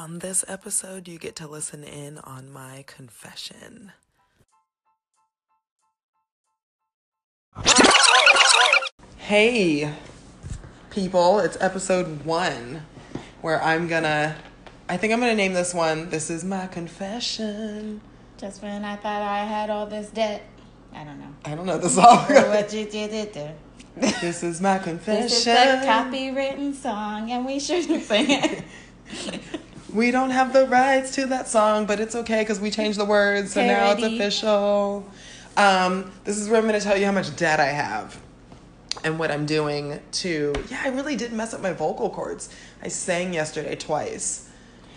On this episode, you get to listen in on my confession. Hey, people, it's episode one where I'm gonna, I think I'm gonna name this one, This is My Confession. Just when I thought I had all this debt. I don't know. I don't know the song. What you did this is my confession. This is a copywritten song and we shouldn't sing it. We don't have the rights to that song, but it's okay because we changed the words, so now it's official. Um, this is where I'm going to tell you how much debt I have and what I'm doing to. Yeah, I really did mess up my vocal cords. I sang yesterday twice.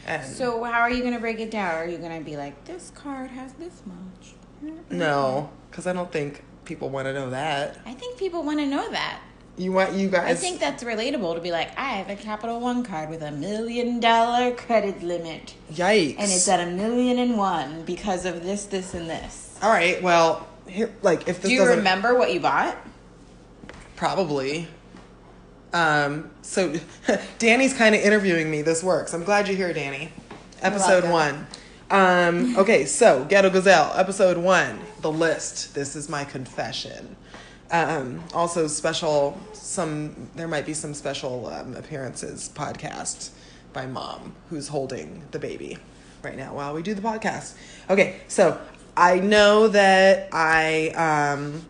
And so how are you gonna break it down? Are you gonna be like, this card has this much? no, because I don't think people want to know that. I think people want to know that. You want you guys? I think that's relatable to be like, I have a Capital One card with a million dollar credit limit. Yikes! And it's at a million and one because of this, this, and this. all right. Well, here, like if this Do you remember what you bought? Probably. Um, so Danny's kind of interviewing me. This works. I'm glad you're here, Danny. Episode one. Um, okay, so Ghetto Gazelle, episode one, the list. This is my confession. Um, also special some there might be some special um, appearances podcast by mom who's holding the baby right now while we do the podcast. Okay, so I know that I um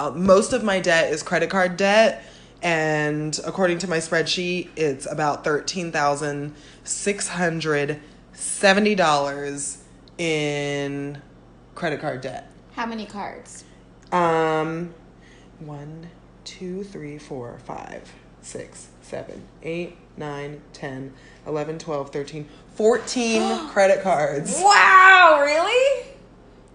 uh, most of my debt is credit card debt and according to my spreadsheet it's about $13670 in credit card debt How many cards? Um one two three four five six seven eight nine ten eleven twelve thirteen fourteen credit cards Wow, really?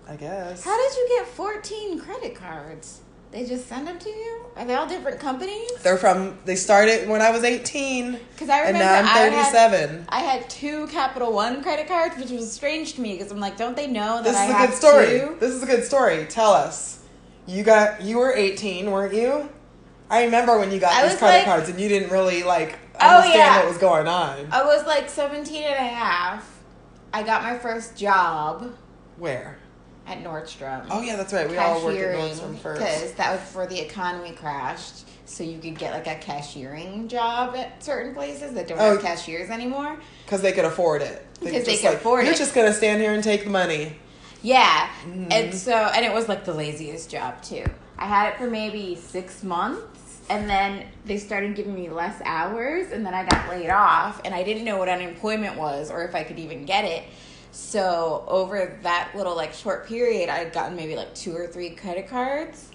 i guess How did you get 14 credit cards? They just send them to you? Are they all different companies? they're from they started when i was 18 Because I and remember now i'm I had- 37 I had two Capital One credit cards, which was strange to me because I'm like, don't they know that This I is a have good story. two? This is a good story. Tell us. You got you were 18, weren't you? I remember when you got I these credit like- cards and you didn't really like Oh, understand yeah. what was going on. I was like 17 and a half. I got my first job Where? at Nordstrom. Oh yeah, that's right. We all worked at Nordstrom first. Because that was before the economy crashed. So you could get like a cashiering job at certain places that don't Oh. have cashiers anymore. Because they could afford it. Because they just could afford You're it." just gonna stand here and take the money. Yeah. Mm-hmm. And so, and it was like the laziest job too. I had it for maybe six months and then they started giving me less hours and then I got laid off and I didn't know what unemployment was or if I could even get it. So over that little like short period, I had gotten maybe like two or three credit cards.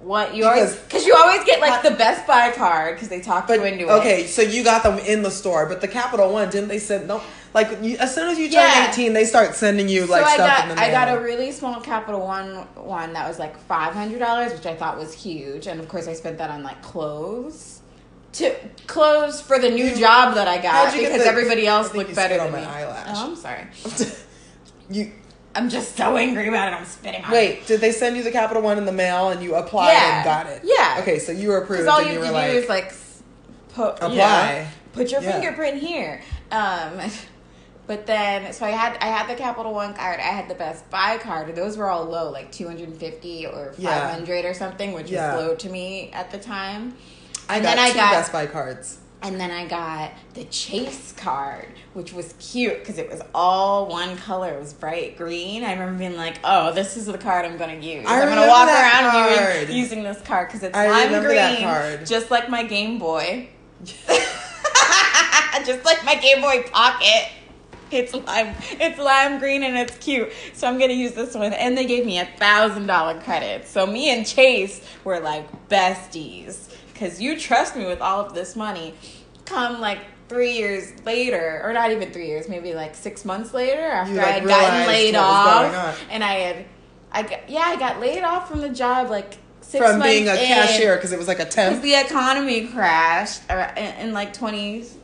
What you always Because- because you always get like the Best Buy card because they talk But you into it. okay, so you got them in the store, but the Capital One didn't they send no like you, as soon as you turn Yeah. 18, they start sending you like so I stuff got in the mail. I got a really small Capital One one that was like five hundred dollars, which I thought was huge, and of course I spent that on like clothes, to clothes for the new You- job that I got you because the- everybody else looked better than me. eyelash. Oh, I'm sorry. you I'm just so angry about it. I'm spitting on it. Wait, did they send you the Capital One in the mail and you applied Yeah. and got it? Yeah. Okay, so you were approved all and you you were like, do is like put apply. yeah, put your Yeah. fingerprint here. Um, but then so I had I had the Capital One card. I had the Best Buy card. Those were all low, like two hundred and fifty or Yeah. five hundred or something, which Yeah. was low to me at the time. I and got then I two got Best Buy cards. and then I got the Chase card, which was cute because it was all one color. It was bright green. I remember being like, "Oh, this is the card I'm going to use. I I'm going to walk around using, using this card because it's I lime green, just like my Game Boy, just like my Game Boy Pocket." It's lime. It's lime green and it's cute. So I'm gonna use this one. And they gave me a thousand dollar credit. So me and Chase were like besties because you trust me with all of this money. Come like three years later, or not even three years, maybe like six months later, after like, I had gotten laid what was going on. off, and I had, I got, yeah, I got laid off from the job like six From being a in. cashier because it was like a temp. Because the economy crashed uh, in, in like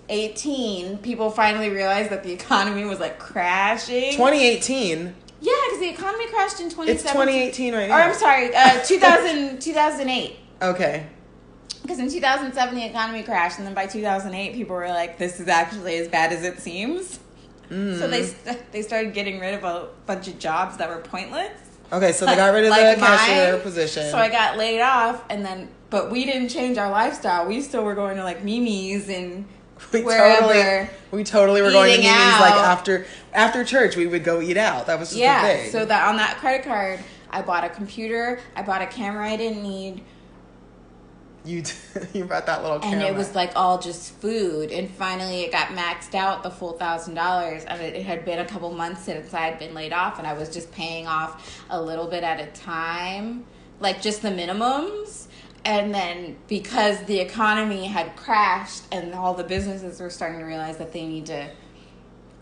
2018, people finally realized that the economy was like crashing. 2018. yeah, because the economy crashed in 2017. It's 2018 right Or now. I'm sorry, uh, 2000, 2008. Okay. because in 2007 the economy crashed, and then by 2008 people were like, "This is actually as bad as it seems." So they st- they started getting rid of a bunch of jobs that were pointless. Okay, so they got rid of Like the cashier mine. position. So I got laid off, and then but we didn't change our lifestyle. We still were going to like Mimi's and we wherever. totally, we totally were going to eating Mimi's like after after church. We would go eat out. That was just the yeah. thing. So that on that credit card, I bought a computer. I bought a camera I didn't need. you you brought that little camera. and it was like all just food and finally it got maxed out the full thousand dollars and it, it had been a couple months since i had been laid off and i was just paying off a little bit at a time like just the minimums and then because the economy had crashed and all the businesses were starting to realize that they need to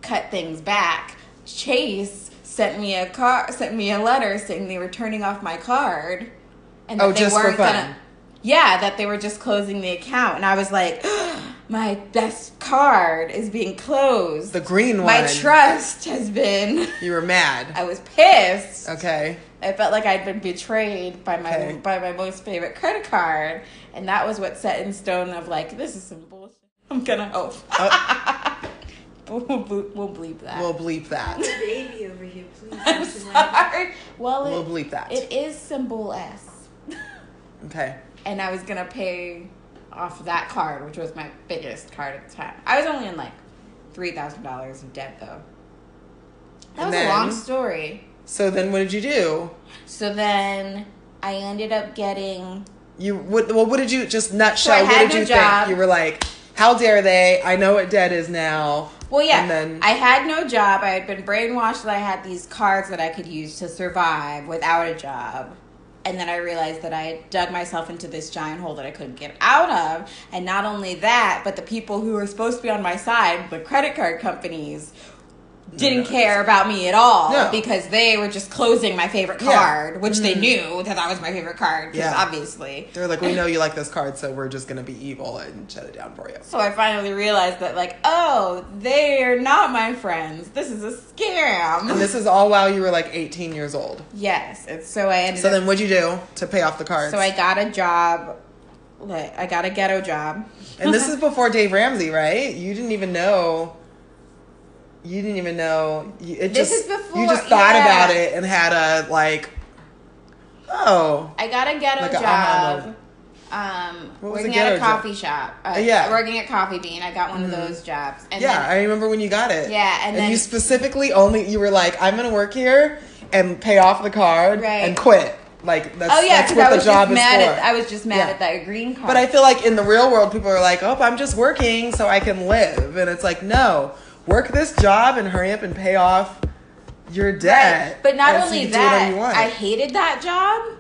cut things back chase sent me a car sent me a letter saying they were turning off my card and Oh, they just for weren't fun. gonna yeah, that they were just closing the account, and I was like, my best card is being closed. the green one. my trust has been. You were mad. I was pissed. Okay. I felt like I'd been betrayed by my Okay. by my most favorite credit card, and that was what set in stone of like this is some bullshit. I'm gonna hope. Oh. Uh, we'll, ble- we'll bleep that. We'll bleep that. baby over here, please. I'm listen sorry. Well, We'll it, bleep that. it is symbol S. Okay. and I was gonna pay off that card, which was my biggest card at the time. I was only in like three thousand dollars in debt though. That And was a long story. So then, what did you do? So then I ended up getting You what? Well, what did you just nutshell? So what did you job. think? You were like, "How dare they? I know what debt is now." well, yeah. And then I had no job. I had been brainwashed that I had these cards that I could use to survive without a job. And then I realized that I had dug myself into this giant hole that I couldn't get out of. And not only that, but the people who were supposed to be on my side, the credit card companies, didn't No. care about me at all No. because they were just closing my favorite Yeah. card, which they mm. knew that that was my favorite card, because Yeah. obviously. they're like, "We know you like this card, so we're just gonna be evil and shut it down for you." So I finally realized that, like, oh, they're not my friends. This is a scam. And this is all while you were like 18 years old. yes, and so I ended So up. then, what'd you do to pay off the cards? so I got a job. Like, I got a ghetto job. and this is before Dave Ramsey, right? You didn't even know. You didn't even know. You, it This just, is before- You just thought yeah. about it and had a like. Oh, I got a ghetto Like a job. Um, was a working at a ghetto job? coffee shop. Uh, Uh, yeah. Working at Coffee Bean. I got one of those jobs. And yeah, then- I remember when you got it. Yeah, and then- you specifically only you were like, I'm gonna work here and pay off the card Right. and quit. Like that's oh yeah, that's what I the job is mad for. at. I was just mad Yeah. at that green card. But I feel like in the real world, people are like, "Oh, I'm just working so I can live," and it's like, no, work this job and hurry up and pay off your debt. Right. But not so only you can do whatever that. I hated that job.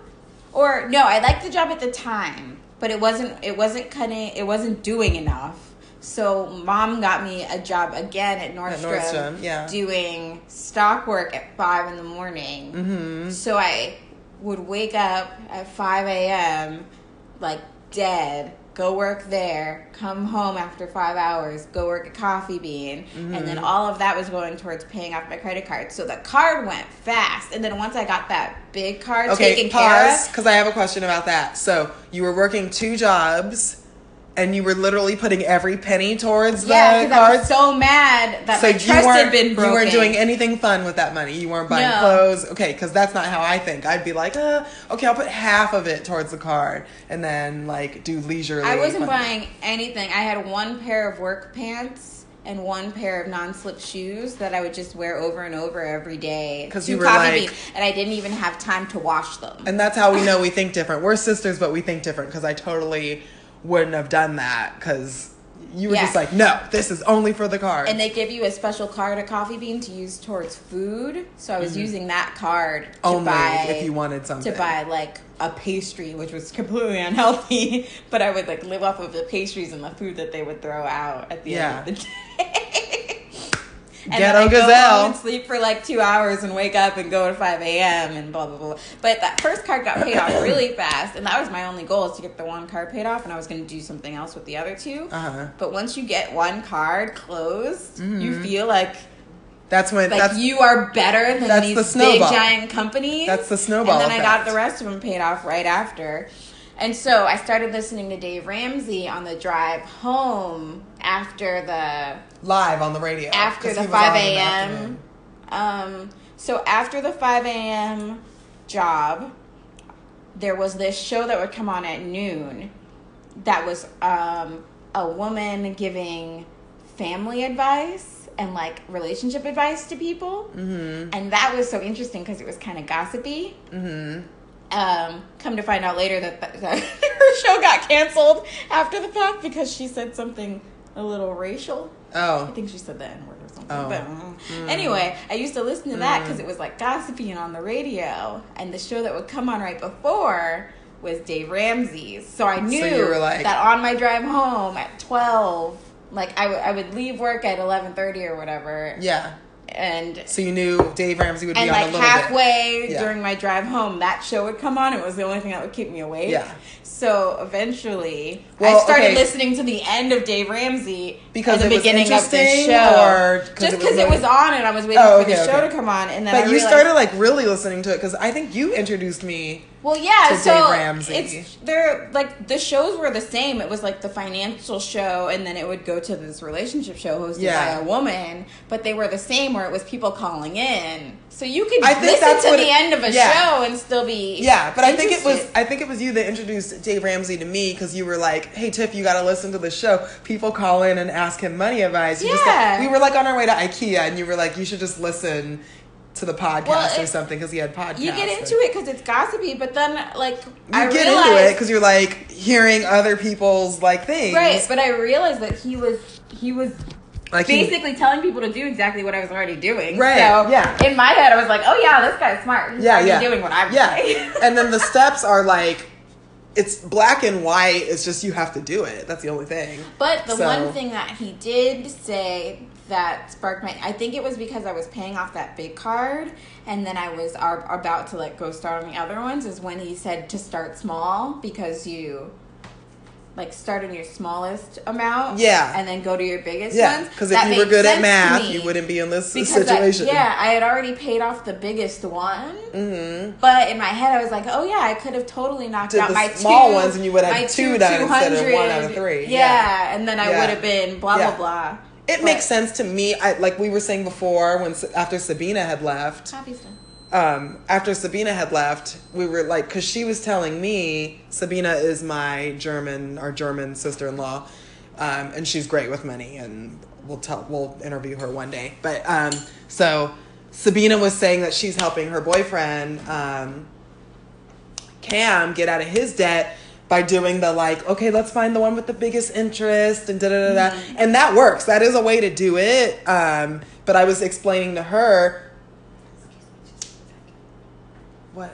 Or no, I liked the job at the time, but it wasn't it wasn't cutting it wasn't doing enough. So mom got me a job again at Nordstrom, Nordstrom, yeah. doing stock work at five in the morning. Mhm. So I would wake up at five a.m. like dead, go work there, come home after five hours, go work at Coffee Bean, and Mm-hmm. then all of that was going towards paying off my credit card. So the card went fast, and then once I got that big card okay, taken care pause of, because I have a question about that. So you were working two jobs, and you were literally putting every penny towards yeah, the because I was so mad that so my you trust weren't had been broken. you weren't doing anything fun with that money. You weren't buying No. clothes. Okay, because that's not how I think. I'd be like, uh, okay, I'll put half of it towards the card, and then like do leisurely. I wasn't buying anything. I had one pair of work pants and one pair of non-slip shoes that I would just wear over and over every day. 'Cause to you were like- and I didn't even have time to wash them. And that's how we know we think different. We're sisters, but we think different because I totally wouldn't have done that because you were Yeah. just like, no, this is only for the card. And they give you a special card at Coffee Bean to use towards food. So I was using that card to Mm-hmm. only buy if you wanted something. to buy like a pastry, which was completely unhealthy. But I would like live off of the pastries and the food that they would throw out at the Yeah. end of the day. And Ghetto then go gazelle. home and sleep for like two hours and wake up and go to 5 a.m. and blah, blah, blah. But that first card got paid off really fast. And that was my only goal is to get the one card paid off. And I was going to do something else with the other two. Uh-huh. But once you get one card closed, you feel like That's when like Mm-hmm. that's you are better than that's these the big giant companies. That's the snowball And then I got the rest of them paid off right after. And so I started listening to Dave Ramsey on the drive home after the Live on the radio. after the he was on in five a.m. Um, so after the five a.m. job, there was this show that would come on at noon. That was um, a woman giving family advice and like relationship advice to people, mm-hmm. and that was so interesting because it was kind of gossipy. Mm-hmm. Um, come to find out later that, that, that her show got canceled after the fact because she said something a little racial. Oh. I think she said the N word or something. Oh. But mm. anyway, I used to listen to that because it was like gossipy and on the radio. And the show that would come on right before was Dave Ramsey's. So I knew were like- that on my drive home at 12, like I I would leave work at 11.30 or whatever. Yeah. And So you knew Dave Ramsey would be and on a like little bit. halfway Yeah. during my drive home, that show would come on. It was the only thing that would keep me awake. Yeah. So eventually, Well, I started okay. listening to the end of Dave Ramsey Because the it was beginning of the show, just because it really- was on and I was waiting Oh, for the okay, show okay. to come on. And then But I you realized, started like really listening to it because I think you introduced me. Well, yeah. so it's they're like the shows were the same. It was like the financial show, and then it would go to this relationship show hosted Yeah. by a woman. But they were the same, where it was people calling in, so you could I think listen to the it- end of a yeah. show and still be Yeah, but I think it was. I think it was you that introduced Dave Ramsey to me because you were like, "Hey Tiff, you got to listen to the show. People call in and ask him money advice." You Yeah. got- we were like on our way to IKEA, and you were like, "You should just listen to the podcast Well, or something," because he had podcasts. you get into it because it's gossipy, but then like You I get realized, into it because you're like hearing other people's like things, right? But I realized that he was he was Like he- basically telling people to do exactly what I was already doing. Right, So yeah. in my head, I was like, oh yeah, this guy's smart. He's yeah, yeah, doing what I'm yeah. doing. and then the steps are like, it's black and white. It's just you have to do it. That's the only thing. But the So- one thing that he did say that sparked my I think it was because I was paying off that big card and then I was are, about to like go start on the other ones is when he said to start small because you like start in your smallest amount Yeah. and then go to your biggest Yeah, ones because if you were good at math, you wouldn't be in this because I- situation. yeah, I had already paid off the biggest one. Mm-hmm. But in my head, I was like, "Oh yeah, I could have totally knocked Did out my small two, ones and you would have two two done instead of one out of three. Yeah, Yeah. and then I Yeah. would have been blah blah blah. It But- makes sense to me. I like we were saying before when after Sabina had left. Obviously. Um, after Sabina had left, we were like, because she was telling me Sabina is my German, our German sister in law, um, and she's great with money, and we'll tell, we'll interview her one day. But um, so Sabina was saying that she's helping her boyfriend um, Cam get out of his debt by doing the like, okay, let's find the one with the biggest interest and da da da da, and that works. That is a way to do it. Um, but I was explaining to her what.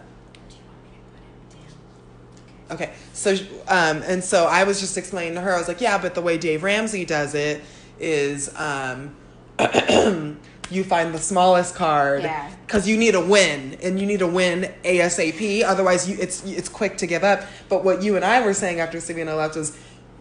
Okay, so um, and so I was just explaining to her. I was like, yeah, but the way Dave Ramsey does it is um, you find the smallest card Yeah. because you need a win and you need a win ASAP. Otherwise, you, it's it's quick to give up. But what you and I were saying after Sabina left was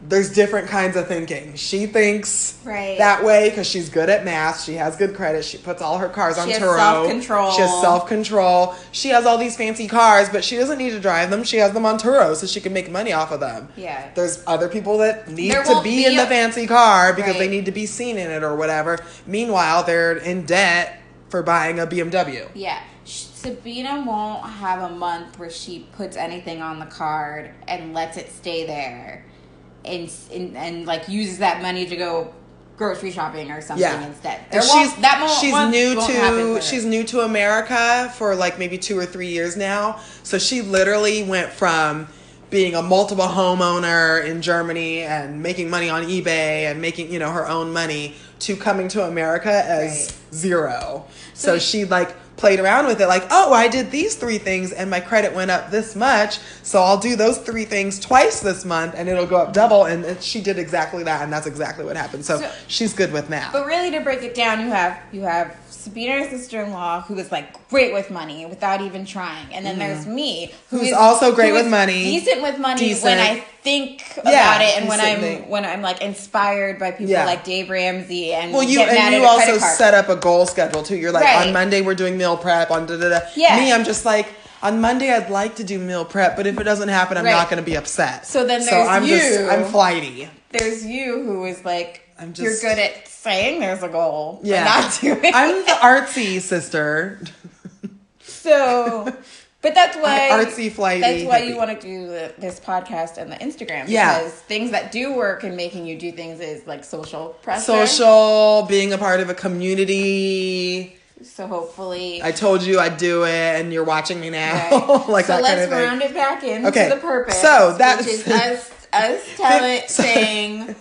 there's different kinds of thinking. She thinks Right. that way because she's good at math. She has good credit. She puts all her cars on She has Turo. self-control. She has self control. She has all these fancy cars, but she doesn't need to drive them. She has them on Turo so she can make money off of them. Yeah. There's other people that need There to be, be in the fancy car because they need to be seen in it or whatever. Meanwhile, they're in debt for buying a BMW. Yeah. Sabina won't have a month where she puts anything on the card and lets it stay there, and and, and like uses that money to go grocery shopping or something Yeah. instead. There she's that won't, she's won't- new won't to she's new to America for like maybe two or three years now. So she literally went from being a multiple homeowner in Germany and making money on eBay and making you know her own money to coming to America as Right. zero. So So, she like played around with it like oh i did these three things and my credit went up this much so i'll do those three things twice this month and it'll go up double and she did exactly that and that's exactly what happened so, So- she's good with math But really, to break it down, you have you have Sabina, her sister-in-law, who is like great with money without even trying, and then there's me, who Mm-hmm. Who's is- also great who with money. decent with money Decent. when I think Yeah, about it, and when I'm thing. when I'm like inspired by people Yeah. like Dave Ramsey and Well, you and you also set up a goal schedule too. You're like Right. on Monday we're doing meal prep on da da da. Yeah. Me, I'm just like on Monday I'd like to do meal prep, but if it doesn't happen, I'm Right. not going to be upset. So then so I'm just. I'm flighty. There's you who is like, I'm just you're good at saying there's a goal, Yeah. not doing I'm the artsy sister. So, but that's why Artsy, flighty, That's why you want to do the, this podcast and the Instagram. Yeah. because things that do work and making you do things is like social pressure. Social, being a part of a community. So hopefully, I told you I'd do it, and you're watching me now, Right. like so that let's kind of thing. round it back into Okay, the purpose. so that's- which is us us telling saying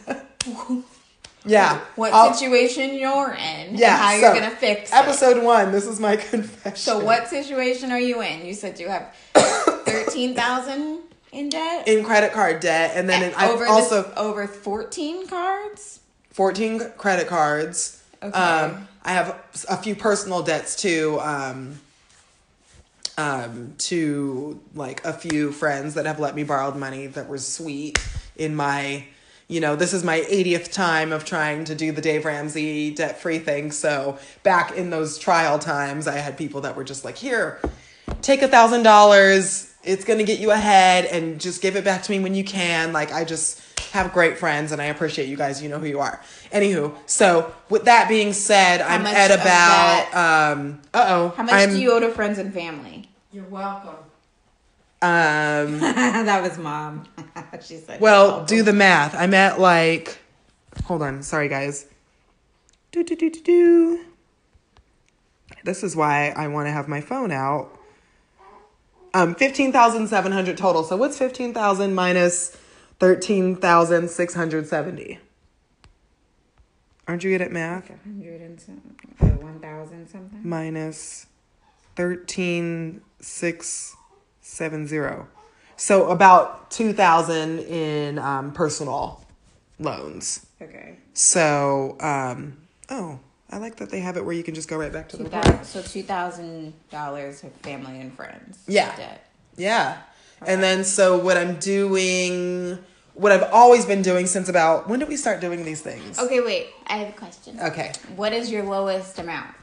Yeah. what I'll- situation you're in, Yeah, and how so, you're gonna fix it. Episode one. This is my confession. So what situation are you in? You said you have thirteen thousand in debt. in credit card debt, and then in, I've over also this, over fourteen cards. 14 credit cards. Okay. Um, I have a few personal debts too. Um, um, to like a few friends that have let me borrow money that were sweet in my, you know, this is my 80th time of trying to do the Dave Ramsey debt free thing. So back in those trial times, I had people that were just like, here, take a thousand dollars. It's gonna get you ahead, and just give it back to me when you can. Like I just have great friends, and I appreciate you guys. You know who you are. Anywho, so with that being said, I'm much at of about um. Uh oh. How much I'm, do you owe to friends and family? You're welcome. Um. that was mom. she said. Well, do the math. I'm at like. Hold on. Sorry, guys. Do do do do do. This is why I want to have my phone out. Um, fifteen thousand seven hundred total. So what's fifteen thousand minus thirteen thousand six hundred seventy? Aren't you good at math? hundred and something, one thousand something. minus thirteen six seven zero. So about two thousand in um, personal loans. Okay. So um, oh, I like that they have it where you can just go right back to the Two So two thousand dollars of family and friends. Yeah. Debt. Yeah. And then so what I'm doing, what I've always been doing since about when did we start doing these things? Okay, wait. I have a question. Okay. What is your lowest amount?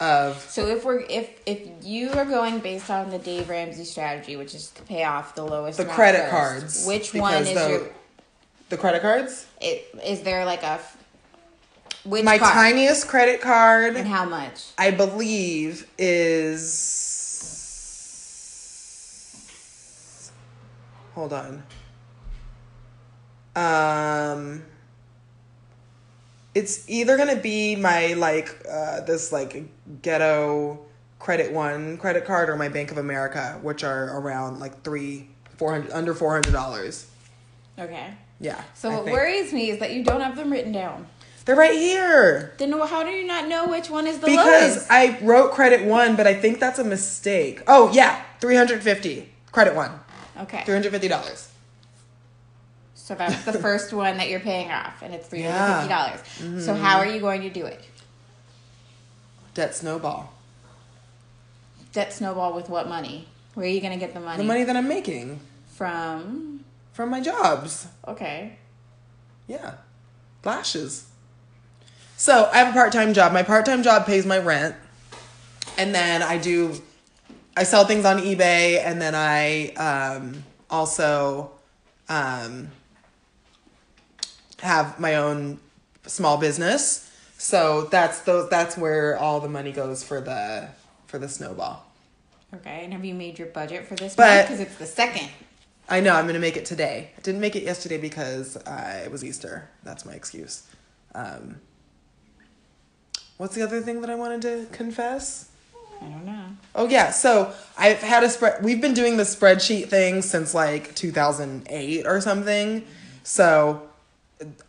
Of So if we're if if you are going based on the Dave Ramsey strategy, which is to pay off the lowest the credit first, cards. which one is the, your? the credit cards? It, is there like a which My card? tiniest credit card and how much? I believe is hold on. Um it's either gonna be my like uh this like ghetto credit one credit card or my Bank of America, which are around like three four hundred under four hundred dollars. Okay. Yeah. So I what think. worries me is that you don't have them written down. They're right here. Then how do you not know which one is the lowest? Because lowest? I wrote credit one, but I think that's a mistake. Oh yeah, three hundred fifty credit one, Okay. three hundred fifty dollars. So that's the first one that you're paying off, and it's three hundred fifty Yeah. dollars. Mm-hmm. So how are you going to do it? Debt snowball. Debt snowball with what money? Where are you going to get the money? The money that I'm making from? from my jobs. Okay. Yeah, lashes. So I have a part time job. My part time job pays my rent, and then I do. I sell things on eBay, and then I um, also um, have my own small business. So that's those. That's where all the money goes for the for the snowball. Okay. And have you made your budget for this But- month? Because it's the second. I know I'm gonna make it today. I didn't make it yesterday because uh, it was Easter. That's my excuse. Um, what's the other thing that I wanted to confess? I don't know. Oh yeah, so I've had a spread. We've been doing the spreadsheet thing since like 2008 or something. So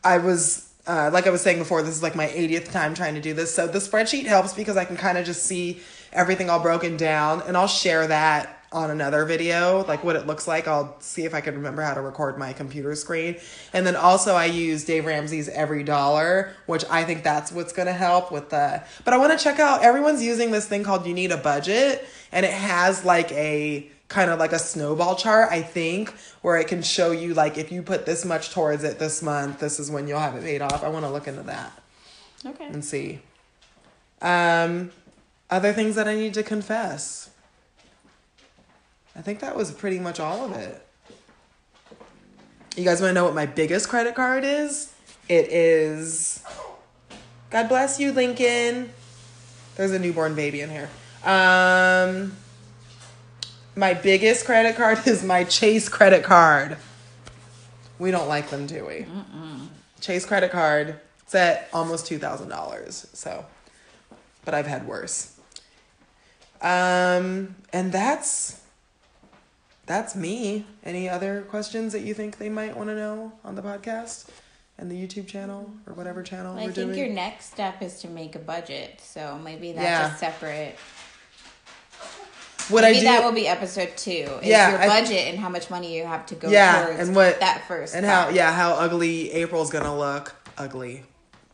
I was uh, like I was saying before, this is like my 80th time trying to do this. So the spreadsheet helps because I can kind of just see everything all broken down, and I'll share that on another video, like what it looks like. I'll see if I can remember how to record my computer screen. And then also I use Dave Ramsey's Every Dollar, which I think that's what's going to help with the But I want to check out everyone's using this thing called You Need a Budget and it has like a kind of like a snowball chart, I think, where it can show you like if you put this much towards it this month, this is when you'll have it paid off. I want to look into that Okay. and see. Um other things that I need to confess. I think that was pretty much all of it. You guys want to know what my biggest credit card is? It is. God bless you, Lincoln. There's a newborn baby in here. Um, my biggest credit card is my Chase credit card. We don't like them, do we? Chase credit card. It's at almost two thousand dollars. So, but I've had worse. Um, and that's that's me. Any other questions that you think they might want to know on the podcast and the YouTube channel or whatever channel Well, I think doing? your next step is to make a budget. So maybe that's Yeah. a separate. What I Maybe do, that will be episode two. Is Yeah, your I- budget and how much money you have to go yeah, towards and what that first. and how yeah how ugly April's gonna look. Ugly,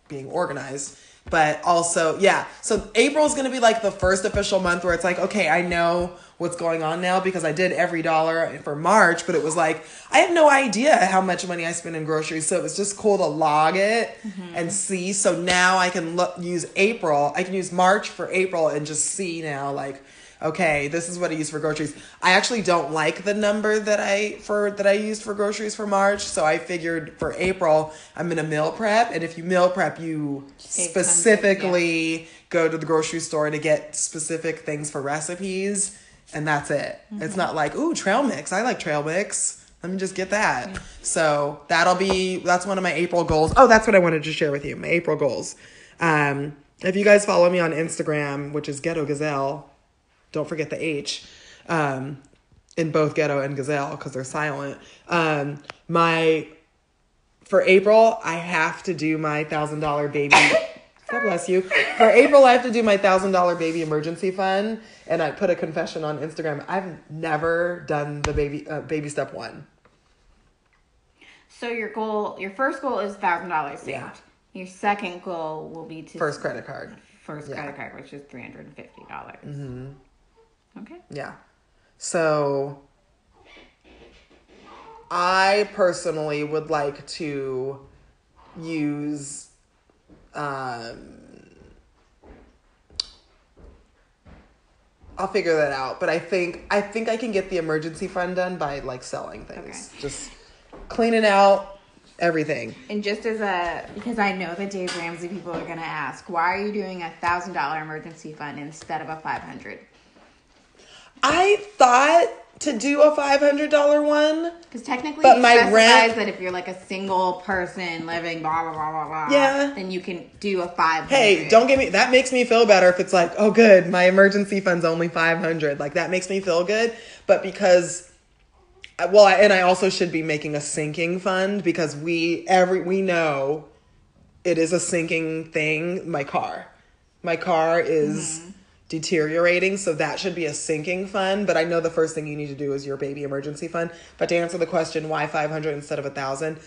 being organized, but also yeah. So April's gonna be like the first official month where it's like okay, I know what's going on now because I did every dollar for March, but it was like I have no idea how much money I spend in groceries, so it was just cool to log it mm-hmm. and see. So now I can look use April. I can use March for April and just see now like okay, this is what I use for groceries. I actually don't like the number that I for that I used for groceries for March, so I figured for April I'm gonna meal prep, and if you meal prep, you Save tons of- specifically go to the grocery store to get specific things for recipes, and that's it. It's not like ooh trail mix. I like trail mix. Let me just get that. So that'll be that's one of my April goals. Oh, that's what I wanted to share with you. My April goals. Um, if you guys follow me on Instagram, which is Ghetto Gazelle, don't forget the H um, in both ghetto and gazelle because they're silent. Um, my for April, I have to do my thousand dollar baby. God bless you. For April, I have to do my thousand dollar baby emergency fund, and I put a confession on Instagram. I've never done the baby uh, baby step one. So your goal, your first goal is thousand dollars saved. Yeah. Your second goal will be to First credit card. first Yeah. credit card, which is three hundred and fifty dollars. Mm-hmm. Okay. Yeah. So I personally would like to use um I'll figure that out, but I think I think I can get the emergency fund done by like selling things. Just cleaning out everything. And just as a because I know that Dave Ramsey people are gonna ask, why are you doing a thousand dollar emergency fund instead of a five hundred? I thought to do a $500 one. Because technically, But my rent- that if you're like a single person living blah blah blah blah blah, Yeah. then you can do a five hundred. Hey, don't get me. That makes me feel better if it's like, oh, good, my emergency fund's only five hundred. Like that makes me feel good. But because, uh, well, I, and I also should be making a sinking fund because we every we know it is a sinking thing. My car, my car is mm-hmm. Deteriorating, so that should be a sinking fund. But I know the first thing you need to do is your baby emergency fund. But to answer the question, why five hundred instead of a thousand?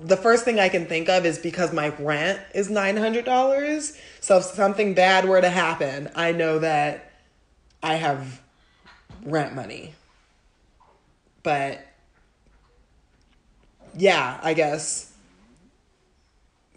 the first thing I can think of is because my rent is nine hundred dollars. So if something bad were to happen, I know that I have rent money. But yeah, I guess.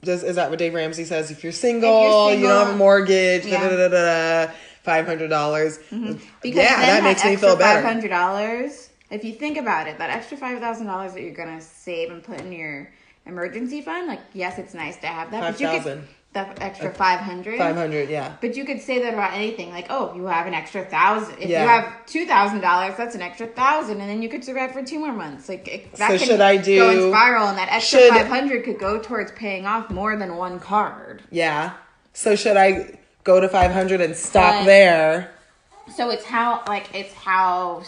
Does, is that what Dave Ramsey says? If you're single, you don't have a mortgage, yeah. da, da, da, da, five hundred dollars. Mm-hmm. Because Yeah, then that makes me feel better. Five hundred dollars. If you think about it, that extra five thousand dollars that you're gonna save and put in your emergency fund, like yes, it's nice to have that, but you could 5,000. The extra five hundred. Five hundred, yeah. But you could say that about anything, like, oh, you have an extra thousand. If Yeah. you have two thousand dollars, that's an extra thousand, and then you could survive for two more months. Like it, that So should I go do- in spiral, and that extra five hundred could go towards paying off more than one card. Yeah. So should I go to five hundred and stop But- there? So it's how, like, it's how.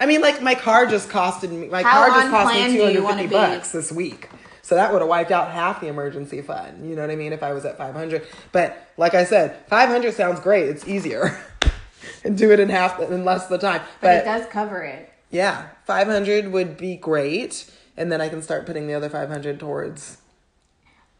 I mean, like my car just costed me. My car just cost me two hundred fifty bucks this week. So that would have wiped out half the emergency fund. You know what I mean? If I was at five hundred, but like I said, five hundred sounds great. It's easier, and do it in half in less the time. But it does cover it. yeah, five hundred would be great, and then I can start putting the other five hundred towards.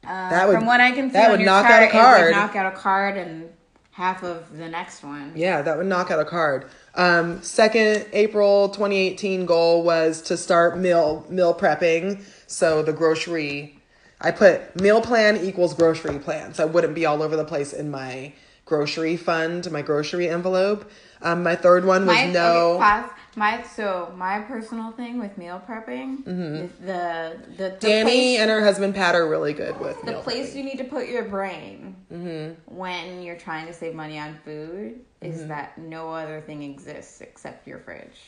Uh, That would- from what I can see, that would knock out a it card. would knock out a card and half of the next one. Yeah, that would knock out a card. Um, second April 2018 goal was to start meal meal prepping. So the grocery, I put meal plan equals grocery plan, so I wouldn't be all over the place in my grocery fund, my grocery envelope. Um, my third one was My, no. okay, pause. my so my personal thing with meal prepping is the the, the Mm-hmm. Danny place, and her husband Pat are really good with the place prepping. you need to put your brain Mm-hmm. when you're trying to save money on food is that no other thing exists except your fridge.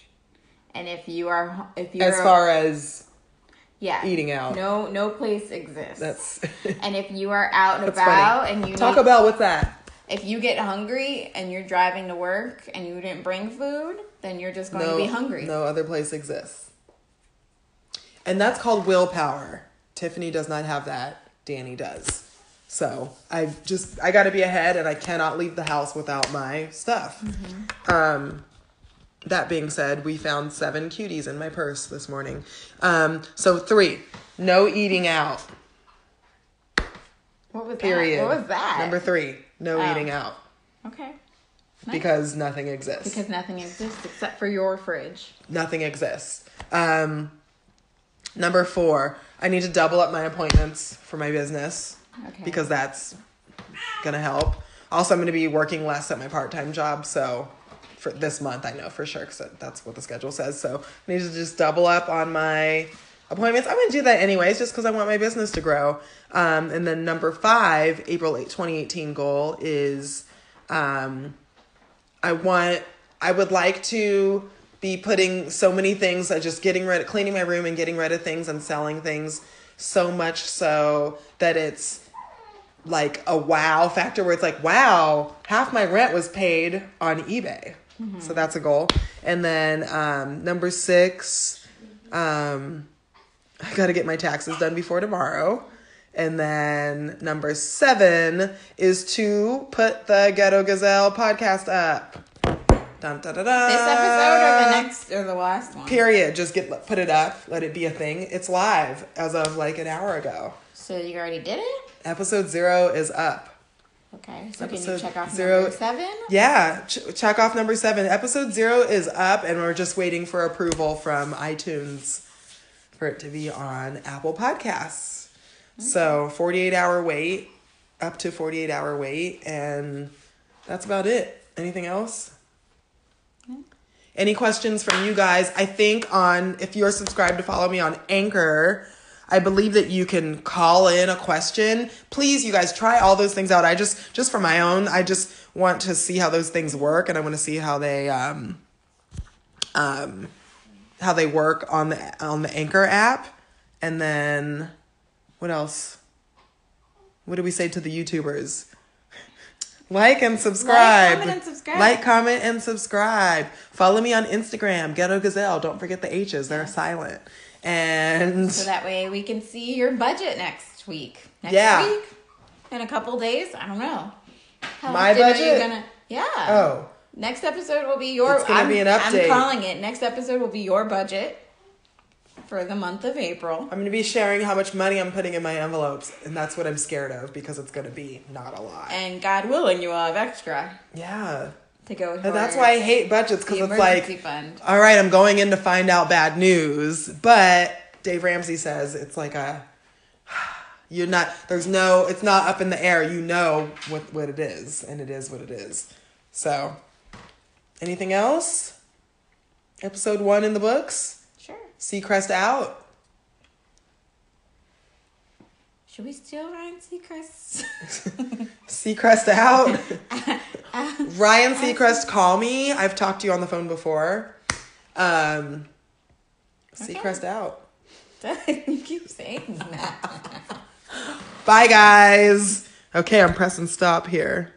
And if you are if you're As far as yeah eating out. no no place exists. that's and if you are out and about funny. and you Taco need, Bell, what's that? if you get hungry and you're driving to work and you didn't bring food, then you're just going no, to be hungry. No other place exists. And that's called willpower. Tiffany does not have that. Danny does. So I just I got to be ahead, and I cannot leave the house without my stuff. Mm-hmm. Um, that being said, we found seven cuties in my purse this morning. Um, so three, no eating out. What was Period. that? What was that? Number three, no Oh. eating out Okay. because nothing exists. Because nothing exists except for your fridge. nothing exists. Um, number four, I need to double up my appointments for my business Okay. because that's gonna help. Also, I'm gonna be working less at my part time job, so for this month, I know for sure because that's what the schedule says. So I need to just double up on my appointments. I'm gonna do that anyways, just because I want my business to grow. Um, and then number five, April 8, 2018 goal is um, I want I would like to be putting so many things like just getting rid of, cleaning my room and getting rid of things and selling things so much so that it's like a wow factor where it's like wow half my rent was paid on ebay so that's a goal. And then um, number six um, i gotta get my taxes done before tomorrow. And then number seven is to put the ghetto gazelle podcast up. Dun, da, da, da. This episode or the next or the last one? period. Just get put it up. Let it be a thing. It's live as of like an hour ago. So you already did it? episode zero is up Okay. So can you Episode check off zero- number seven? Yeah, ch- check off number seven. Episode zero is up, and we're just waiting for approval from iTunes for it to be on Apple Podcasts. So, 48 hour wait, up to 48 hour wait, and that's about it. Anything else? Any questions from you guys? I think on, if you're subscribed to follow me on Anchor, I believe that you can call in a question. Please, you guys, try all those things out. I just, just for my own, I just want to see how those things work, and I want to see how they, um, um, how they work on the on the Anchor app, and then what else? What do we say to the YouTubers? Like and subscribe. comment, and subscribe. Like, comment, and subscribe. Follow me on Instagram, Ghetto Gazelle. Don't forget the H's; they're silent. And So that way we can see your budget next week. Next Yeah. week? In a couple days? I don't know. How My budget? gonna Yeah. oh, Next episode will be your It's gonna I'm, be an update. I'm calling it. Next episode will be your budget for the month of April. I'm gonna be sharing how much money I'm putting in my envelopes, and that's what I'm scared of because it's gonna be not a lot. And God willing you will have extra Yeah, to go and that's why I hate budgets because it's like fund. all right, I'm going in to find out bad news, but Dave Ramsey says it's like a you're not there's no it's not up in the air. You know what what it is, and it is what it is. So, anything else? Episode one in the books. Sure. Seacrest out. Should we steal Ryan Seacrest? Seacrest out. Ryan Seacrest, call me. I've talked to you on the phone before. Um, Seacrest out. you keep saying that. Bye, guys. Okay, I'm pressing stop here.